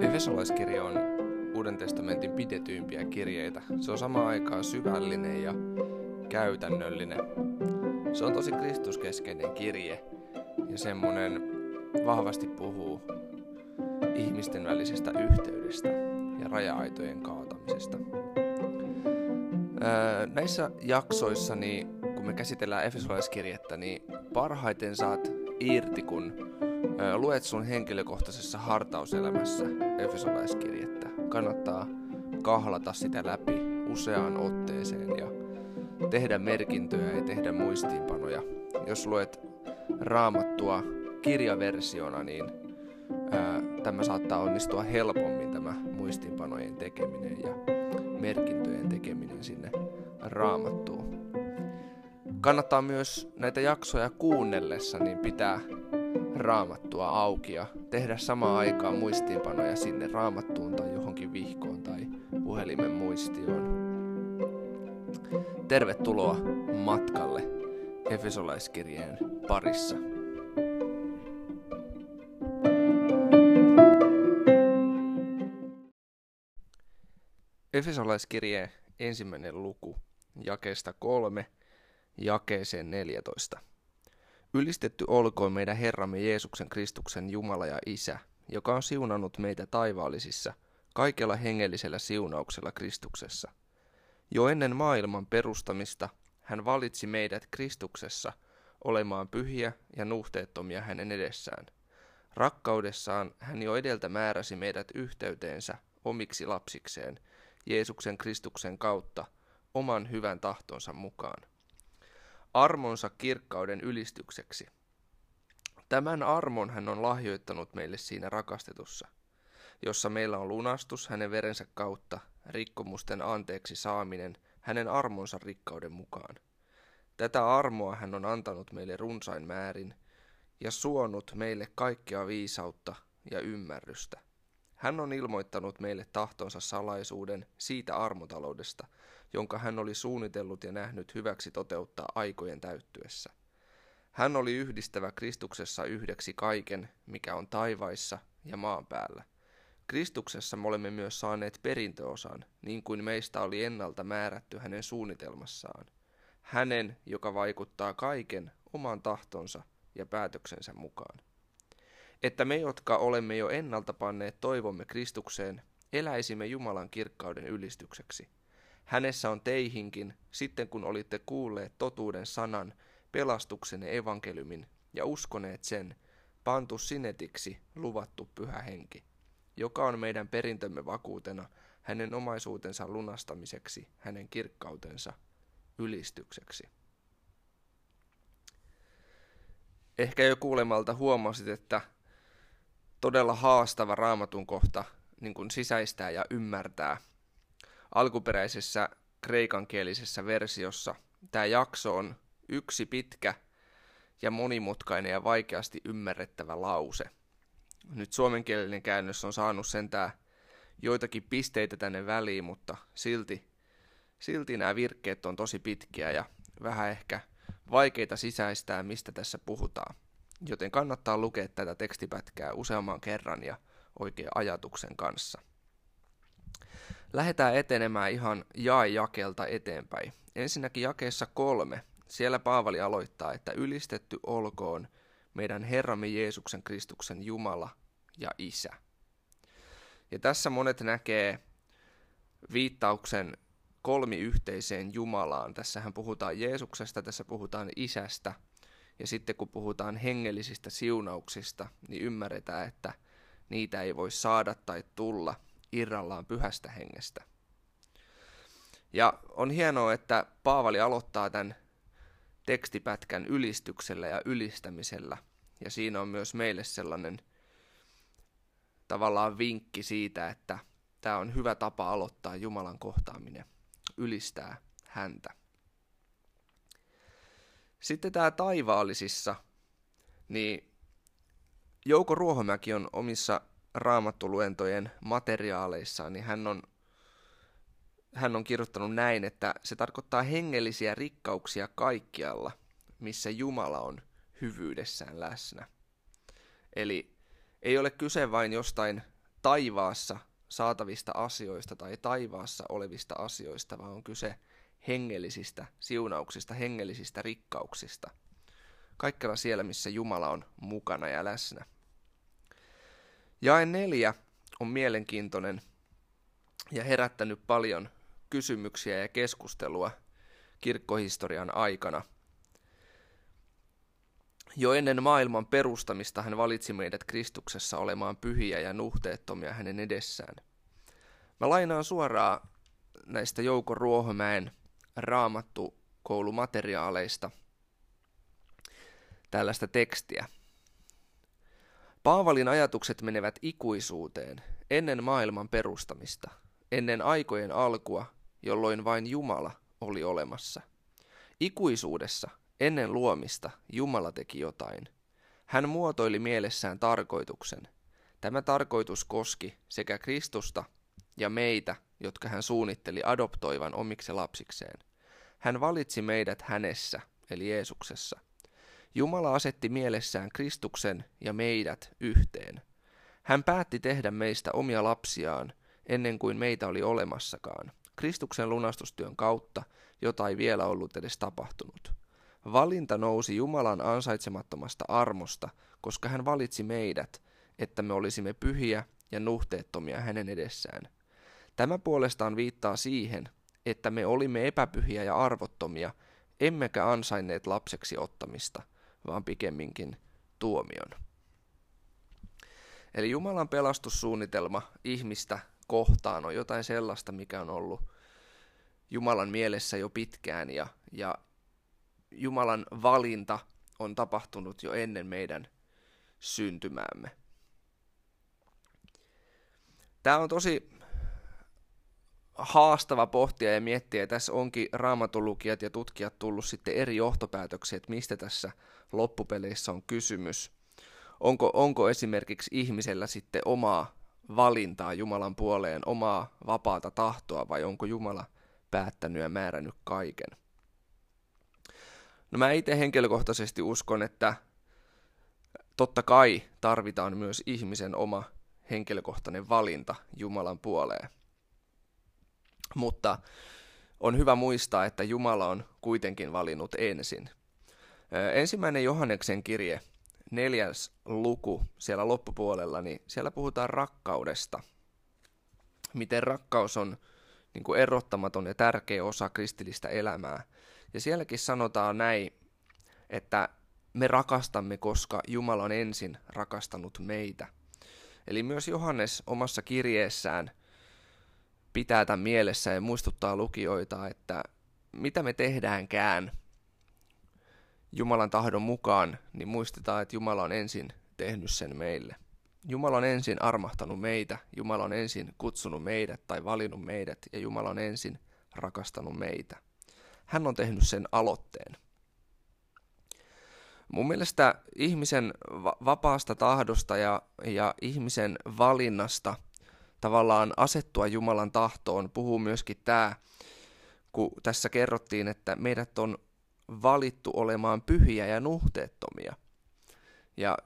Efesolaiskirja on Uuden testamentin pidetyimpiä kirjeitä. Se on samaan aikaan syvällinen ja käytännöllinen. Se on tosi kristuskeskeinen kirje ja semmonen vahvasti puhuu ihmisten välisestä yhteydestä ja raja-aitojen kaatamisesta. Öö, näissä jaksoissa, niin, kun me käsitellään Efesolaiskirjettä, niin parhaiten saat irti, kun luet sun henkilökohtaisessa hartauselämässä Efesolaiskirjettä. Kannattaa kahlata sitä läpi useaan otteeseen ja tehdä merkintöjä ja tehdä muistiinpanoja. Jos luet raamattua kirjaversiona, niin ää, tämä saattaa onnistua helpommin tämä muistiinpanojen tekeminen ja merkintöjen tekeminen sinne raamattuun. Kannattaa myös näitä jaksoja kuunnellessa niin pitää raamattua auki ja tehdä samaan aikaan muistiinpanoja sinne raamattuun tai johonkin vihkoon tai puhelimen muistioon. Tervetuloa matkalle Efesolaiskirjeen parissa. Efesolaiskirjeen ensimmäinen luku, jakeesta kolme, jakeeseen 14. Ylistetty olkoon meidän Herramme Jeesuksen Kristuksen Jumala ja Isä, joka on siunannut meitä taivaallisissa kaikella hengellisellä siunauksella Kristuksessa. Jo ennen maailman perustamista hän valitsi meidät Kristuksessa olemaan pyhiä ja nuhteettomia hänen edessään. Rakkaudessaan hän jo edeltä määräsi meidät yhteyteensä omiksi lapsikseen – Jeesuksen Kristuksen kautta oman hyvän tahtonsa mukaan. Armonsa kirkkauden ylistykseksi. Tämän armon hän on lahjoittanut meille siinä rakastetussa, jossa meillä on lunastus hänen verensä kautta, rikkomusten anteeksi saaminen hänen armonsa rikkauden mukaan. Tätä armoa hän on antanut meille runsain määrin ja suonut meille kaikkea viisautta ja ymmärrystä – hän on ilmoittanut meille tahtonsa salaisuuden siitä armotaloudesta, jonka hän oli suunnitellut ja nähnyt hyväksi toteuttaa aikojen täyttyessä. Hän oli yhdistävä Kristuksessa yhdeksi kaiken, mikä on taivaissa ja maan päällä. Kristuksessa me olemme myös saaneet perintöosan, niin kuin meistä oli ennalta määrätty hänen suunnitelmassaan. Hänen, joka vaikuttaa kaiken oman tahtonsa ja päätöksensä mukaan että me, jotka olemme jo ennalta panneet toivomme Kristukseen, eläisimme Jumalan kirkkauden ylistykseksi. Hänessä on teihinkin, sitten kun olitte kuulleet totuuden sanan, pelastuksenne evankeliumin ja uskoneet sen, pantu sinetiksi luvattu pyhä henki, joka on meidän perintömme vakuutena hänen omaisuutensa lunastamiseksi, hänen kirkkautensa ylistykseksi. Ehkä jo kuulemalta huomasit, että todella haastava raamatun kohta niin kuin sisäistää ja ymmärtää. Alkuperäisessä kreikankielisessä versiossa tämä jakso on yksi pitkä ja monimutkainen ja vaikeasti ymmärrettävä lause. Nyt suomenkielinen käännös on saanut sentään joitakin pisteitä tänne väliin, mutta silti, silti nämä virkkeet on tosi pitkiä ja vähän ehkä vaikeita sisäistää, mistä tässä puhutaan joten kannattaa lukea tätä tekstipätkää useamman kerran ja oikein ajatuksen kanssa. Lähdetään etenemään ihan jae-jakelta eteenpäin. Ensinnäkin jakeessa kolme. Siellä Paavali aloittaa, että ylistetty olkoon meidän Herramme Jeesuksen Kristuksen Jumala ja Isä. Ja tässä monet näkee viittauksen kolmiyhteiseen Jumalaan. Tässähän puhutaan Jeesuksesta, tässä puhutaan Isästä ja sitten kun puhutaan hengellisistä siunauksista, niin ymmärretään, että niitä ei voi saada tai tulla irrallaan pyhästä hengestä. Ja on hienoa, että Paavali aloittaa tämän tekstipätkän ylistyksellä ja ylistämisellä. Ja siinä on myös meille sellainen tavallaan vinkki siitä, että tämä on hyvä tapa aloittaa Jumalan kohtaaminen, ylistää häntä. Sitten tämä taivaallisissa, niin Jouko Ruohomäki on omissa raamattuluentojen materiaaleissaan, niin hän on, hän on kirjoittanut näin, että se tarkoittaa hengellisiä rikkauksia kaikkialla, missä Jumala on hyvyydessään läsnä. Eli ei ole kyse vain jostain taivaassa saatavista asioista tai taivaassa olevista asioista, vaan on kyse hengellisistä siunauksista, hengellisistä rikkauksista. Kaikkella siellä, missä Jumala on mukana ja läsnä. Jae neljä on mielenkiintoinen ja herättänyt paljon kysymyksiä ja keskustelua kirkkohistorian aikana. Jo ennen maailman perustamista hän valitsi meidät Kristuksessa olemaan pyhiä ja nuhteettomia hänen edessään. Mä lainaan suoraan näistä Jouko Ruohomäen raamattu koulumateriaaleista tällaista tekstiä. Paavalin ajatukset menevät ikuisuuteen ennen maailman perustamista, ennen aikojen alkua, jolloin vain Jumala oli olemassa. Ikuisuudessa, ennen luomista, Jumala teki jotain. Hän muotoili mielessään tarkoituksen. Tämä tarkoitus koski sekä Kristusta ja meitä, jotka hän suunnitteli adoptoivan omiksi lapsikseen. Hän valitsi meidät hänessä, eli Jeesuksessa. Jumala asetti mielessään Kristuksen ja meidät yhteen. Hän päätti tehdä meistä omia lapsiaan ennen kuin meitä oli olemassakaan. Kristuksen lunastustyön kautta, jota ei vielä ollut edes tapahtunut. Valinta nousi Jumalan ansaitsemattomasta armosta, koska hän valitsi meidät, että me olisimme pyhiä ja nuhteettomia hänen edessään. Tämä puolestaan viittaa siihen, että me olimme epäpyhiä ja arvottomia, emmekä ansainneet lapseksi ottamista, vaan pikemminkin tuomion. Eli Jumalan pelastussuunnitelma ihmistä kohtaan on jotain sellaista, mikä on ollut Jumalan mielessä jo pitkään ja, ja Jumalan valinta on tapahtunut jo ennen meidän syntymäämme. Tämä on tosi haastava pohtia ja miettiä. Tässä onkin raamatulukijat ja tutkijat tullut sitten eri johtopäätöksiä, että mistä tässä loppupeleissä on kysymys. Onko, onko esimerkiksi ihmisellä sitten omaa valintaa Jumalan puoleen, omaa vapaata tahtoa vai onko Jumala päättänyt ja määrännyt kaiken? No mä itse henkilökohtaisesti uskon, että totta kai tarvitaan myös ihmisen oma henkilökohtainen valinta Jumalan puoleen. Mutta on hyvä muistaa, että Jumala on kuitenkin valinnut ensin. Ensimmäinen Johanneksen kirje, neljäs luku siellä loppupuolella, niin siellä puhutaan rakkaudesta. Miten rakkaus on niin kuin erottamaton ja tärkeä osa kristillistä elämää. Ja sielläkin sanotaan näin, että me rakastamme, koska Jumala on ensin rakastanut meitä. Eli myös Johannes omassa kirjeessään – pitää tämän mielessä ja muistuttaa lukijoita, että mitä me tehdäänkään Jumalan tahdon mukaan, niin muistetaan, että Jumala on ensin tehnyt sen meille. Jumala on ensin armahtanut meitä, Jumala on ensin kutsunut meidät tai valinnut meidät ja Jumala on ensin rakastanut meitä. Hän on tehnyt sen aloitteen. Mun mielestä ihmisen vapaasta tahdosta ja, ja ihmisen valinnasta – tavallaan asettua Jumalan tahtoon, puhuu myöskin tämä, kun tässä kerrottiin, että meidät on valittu olemaan pyhiä ja nuhteettomia. Ja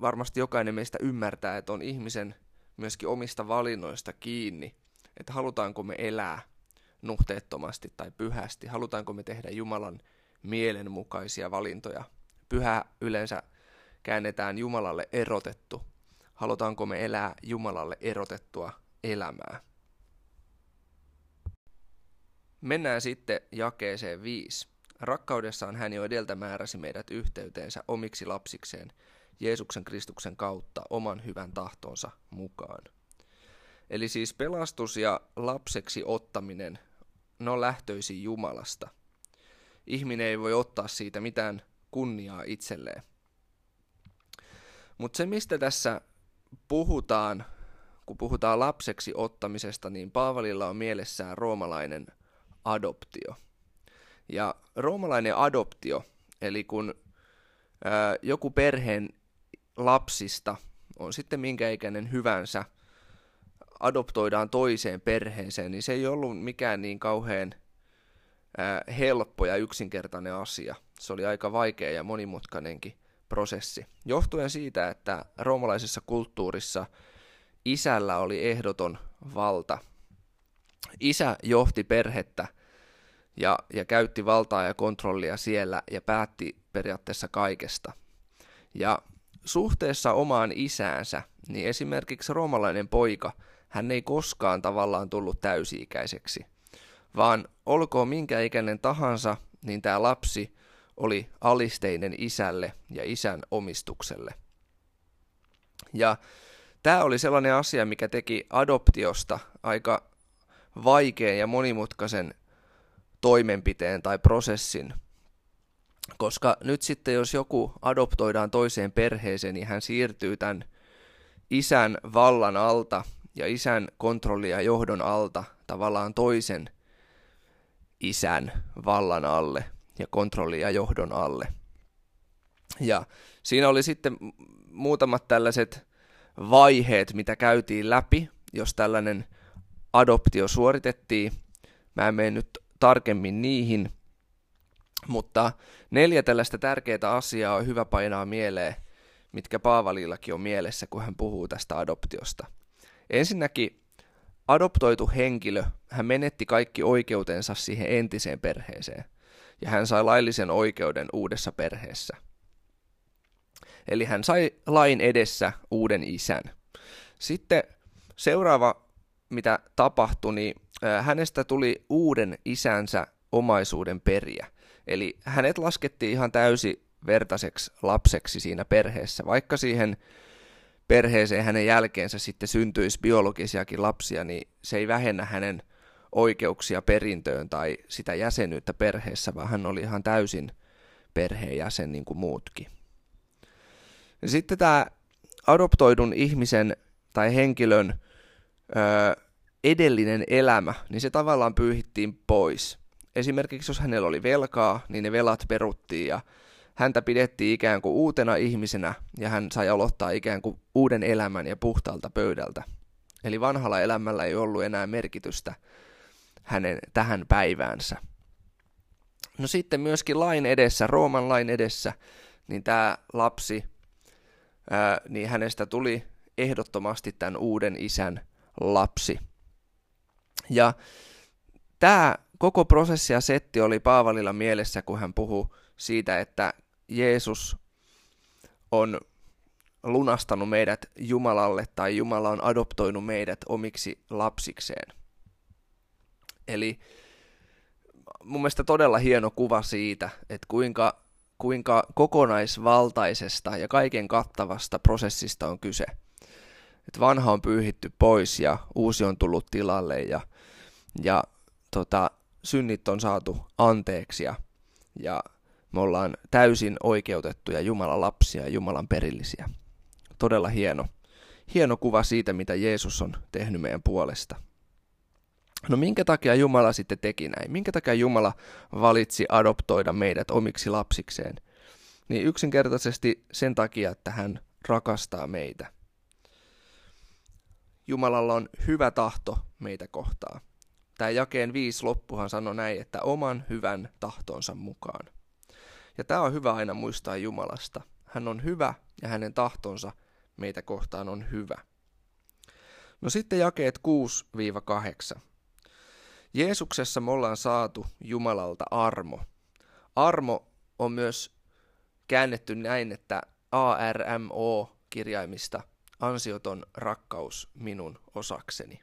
varmasti jokainen meistä ymmärtää, että on ihmisen myöskin omista valinnoista kiinni, että halutaanko me elää nuhteettomasti tai pyhästi, halutaanko me tehdä Jumalan mielenmukaisia valintoja. Pyhä yleensä käännetään Jumalalle erotettu halutaanko me elää Jumalalle erotettua elämää. Mennään sitten jakeeseen 5. Rakkaudessaan hän jo edeltä määräsi meidät yhteyteensä omiksi lapsikseen Jeesuksen Kristuksen kautta oman hyvän tahtonsa mukaan. Eli siis pelastus ja lapseksi ottaminen, ne on lähtöisin Jumalasta. Ihminen ei voi ottaa siitä mitään kunniaa itselleen. Mutta se, mistä tässä puhutaan, kun puhutaan lapseksi ottamisesta, niin Paavalilla on mielessään roomalainen adoptio. Ja roomalainen adoptio, eli kun ää, joku perheen lapsista on sitten minkä ikäinen hyvänsä, adoptoidaan toiseen perheeseen, niin se ei ollut mikään niin kauhean ää, helppo ja yksinkertainen asia. se oli aika vaikea ja monimutkainenkin prosessi. Johtuen siitä, että roomalaisessa kulttuurissa isällä oli ehdoton valta. Isä johti perhettä ja, ja käytti valtaa ja kontrollia siellä ja päätti periaatteessa kaikesta. Ja suhteessa omaan isäänsä, niin esimerkiksi roomalainen poika, hän ei koskaan tavallaan tullut täysi-ikäiseksi, vaan olkoon minkä ikäinen tahansa, niin tämä lapsi oli alisteinen isälle ja isän omistukselle. Ja tämä oli sellainen asia, mikä teki adoptiosta aika vaikean ja monimutkaisen toimenpiteen tai prosessin, koska nyt sitten jos joku adoptoidaan toiseen perheeseen, niin hän siirtyy tämän isän vallan alta ja isän kontrolli ja johdon alta tavallaan toisen isän vallan alle ja kontrolli ja johdon alle. Ja siinä oli sitten muutamat tällaiset vaiheet, mitä käytiin läpi, jos tällainen adoptio suoritettiin. Mä en mene nyt tarkemmin niihin, mutta neljä tällaista tärkeää asiaa on hyvä painaa mieleen, mitkä Paavalillakin on mielessä, kun hän puhuu tästä adoptiosta. Ensinnäkin adoptoitu henkilö, hän menetti kaikki oikeutensa siihen entiseen perheeseen, ja hän sai laillisen oikeuden uudessa perheessä. Eli hän sai lain edessä uuden isän. Sitten seuraava, mitä tapahtui, niin hänestä tuli uuden isänsä omaisuuden periä. Eli hänet laskettiin ihan täysi vertaiseksi lapseksi siinä perheessä, vaikka siihen perheeseen hänen jälkeensä sitten syntyisi biologisiakin lapsia, niin se ei vähennä hänen oikeuksia perintöön tai sitä jäsenyyttä perheessä, vaan hän oli ihan täysin perheenjäsen niin kuin muutkin. Sitten tämä adoptoidun ihmisen tai henkilön ö, edellinen elämä, niin se tavallaan pyyhittiin pois. Esimerkiksi jos hänellä oli velkaa, niin ne velat peruttiin ja häntä pidettiin ikään kuin uutena ihmisenä ja hän sai aloittaa ikään kuin uuden elämän ja puhtaalta pöydältä. Eli vanhalla elämällä ei ollut enää merkitystä hänen tähän päiväänsä. No sitten myöskin lain edessä, Rooman lain edessä, niin tämä lapsi, ää, niin hänestä tuli ehdottomasti tämän uuden isän lapsi. Ja tämä koko prosessi ja setti oli Paavalilla mielessä, kun hän puhui siitä, että Jeesus on lunastanut meidät Jumalalle tai Jumala on adoptoinut meidät omiksi lapsikseen. Eli mun mielestä todella hieno kuva siitä, että kuinka, kuinka kokonaisvaltaisesta ja kaiken kattavasta prosessista on kyse. Että vanha on pyyhitty pois ja uusi on tullut tilalle ja, ja tota, synnit on saatu anteeksi ja, ja me ollaan täysin oikeutettuja Jumalan lapsia ja Jumalan perillisiä. Todella hieno, hieno kuva siitä, mitä Jeesus on tehnyt meidän puolesta. No minkä takia Jumala sitten teki näin? Minkä takia Jumala valitsi adoptoida meidät omiksi lapsikseen? Niin yksinkertaisesti sen takia, että hän rakastaa meitä. Jumalalla on hyvä tahto meitä kohtaan. Tämä jakeen viisi loppuhan sanoi näin, että oman hyvän tahtonsa mukaan. Ja tämä on hyvä aina muistaa Jumalasta. Hän on hyvä ja hänen tahtonsa meitä kohtaan on hyvä. No sitten jakeet 6-8. Jeesuksessa me ollaan saatu Jumalalta armo. Armo on myös käännetty näin, että ARMO-kirjaimista ansioton rakkaus minun osakseni.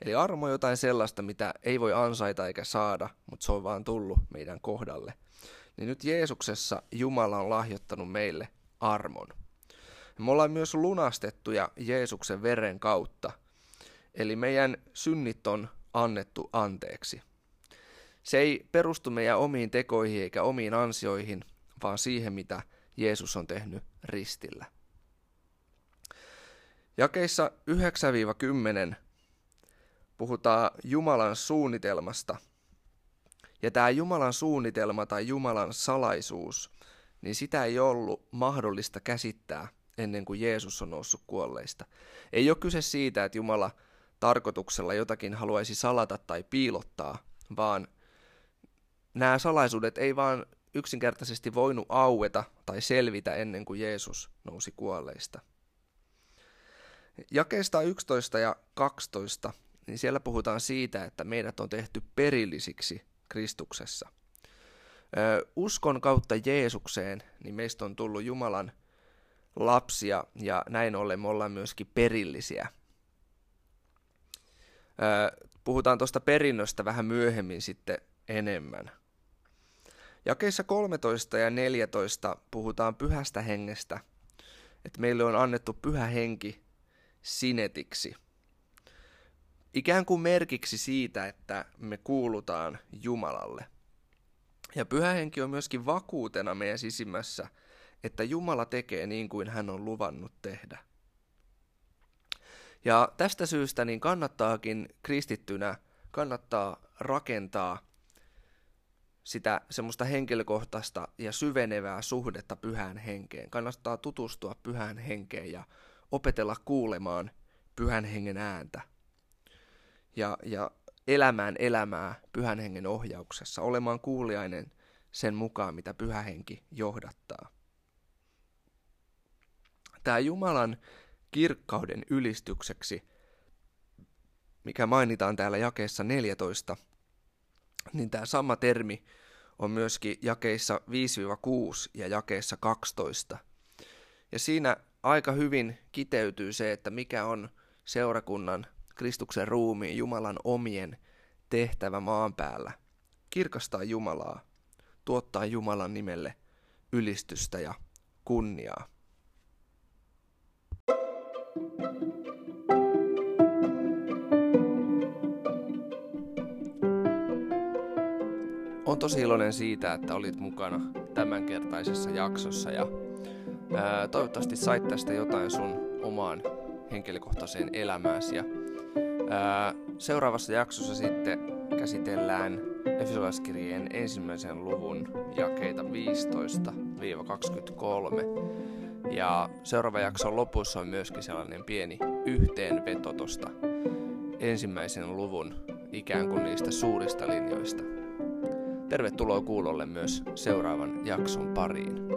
Eli armo on jotain sellaista, mitä ei voi ansaita eikä saada, mutta se on vaan tullut meidän kohdalle. Niin nyt Jeesuksessa Jumala on lahjoittanut meille armon. Me ollaan myös lunastettuja Jeesuksen veren kautta. Eli meidän synnit on annettu anteeksi. Se ei perustu meidän omiin tekoihin eikä omiin ansioihin, vaan siihen, mitä Jeesus on tehnyt ristillä. Jakeissa 9-10 puhutaan Jumalan suunnitelmasta. Ja tämä Jumalan suunnitelma tai Jumalan salaisuus, niin sitä ei ollut mahdollista käsittää ennen kuin Jeesus on noussut kuolleista. Ei ole kyse siitä, että Jumala tarkoituksella jotakin haluaisi salata tai piilottaa, vaan nämä salaisuudet ei vaan yksinkertaisesti voinut aueta tai selvitä ennen kuin Jeesus nousi kuolleista. Jakeesta 11 ja 12, niin siellä puhutaan siitä, että meidät on tehty perillisiksi Kristuksessa. uskon kautta Jeesukseen, niin meistä on tullut Jumalan lapsia ja näin ollen me ollaan myöskin perillisiä. Puhutaan tuosta perinnöstä vähän myöhemmin sitten enemmän. Jakeissa 13 ja 14 puhutaan pyhästä hengestä, että meille on annettu pyhä henki sinetiksi. Ikään kuin merkiksi siitä, että me kuulutaan Jumalalle. Ja pyhä henki on myöskin vakuutena meidän sisimmässä, että Jumala tekee niin kuin hän on luvannut tehdä. Ja tästä syystä niin kannattaakin kristittynä kannattaa rakentaa sitä semmoista henkilökohtaista ja syvenevää suhdetta pyhään henkeen. Kannattaa tutustua pyhään henkeen ja opetella kuulemaan pyhän hengen ääntä. Ja, ja elämään elämää pyhän hengen ohjauksessa, olemaan kuuliainen sen mukaan, mitä pyhä henki johdattaa. Tämä Jumalan kirkkauden ylistykseksi, mikä mainitaan täällä jakeessa 14, niin tämä sama termi on myöskin jakeissa 5-6 ja jakeissa 12. Ja siinä aika hyvin kiteytyy se, että mikä on seurakunnan, Kristuksen ruumiin, Jumalan omien tehtävä maan päällä. Kirkastaa Jumalaa, tuottaa Jumalan nimelle ylistystä ja kunniaa. On tosi iloinen siitä, että olit mukana tämänkertaisessa jaksossa ja ää, toivottavasti sait tästä jotain sun omaan henkilökohtaiseen elämääsi. Ja, ää, seuraavassa jaksossa sitten käsitellään Efesolaiskirjeen ensimmäisen luvun jakeita 15-23. Ja seuraava jakson lopussa on myöskin sellainen pieni yhteenveto tosta ensimmäisen luvun ikään kuin niistä suurista linjoista. Tervetuloa kuulolle myös seuraavan jakson pariin.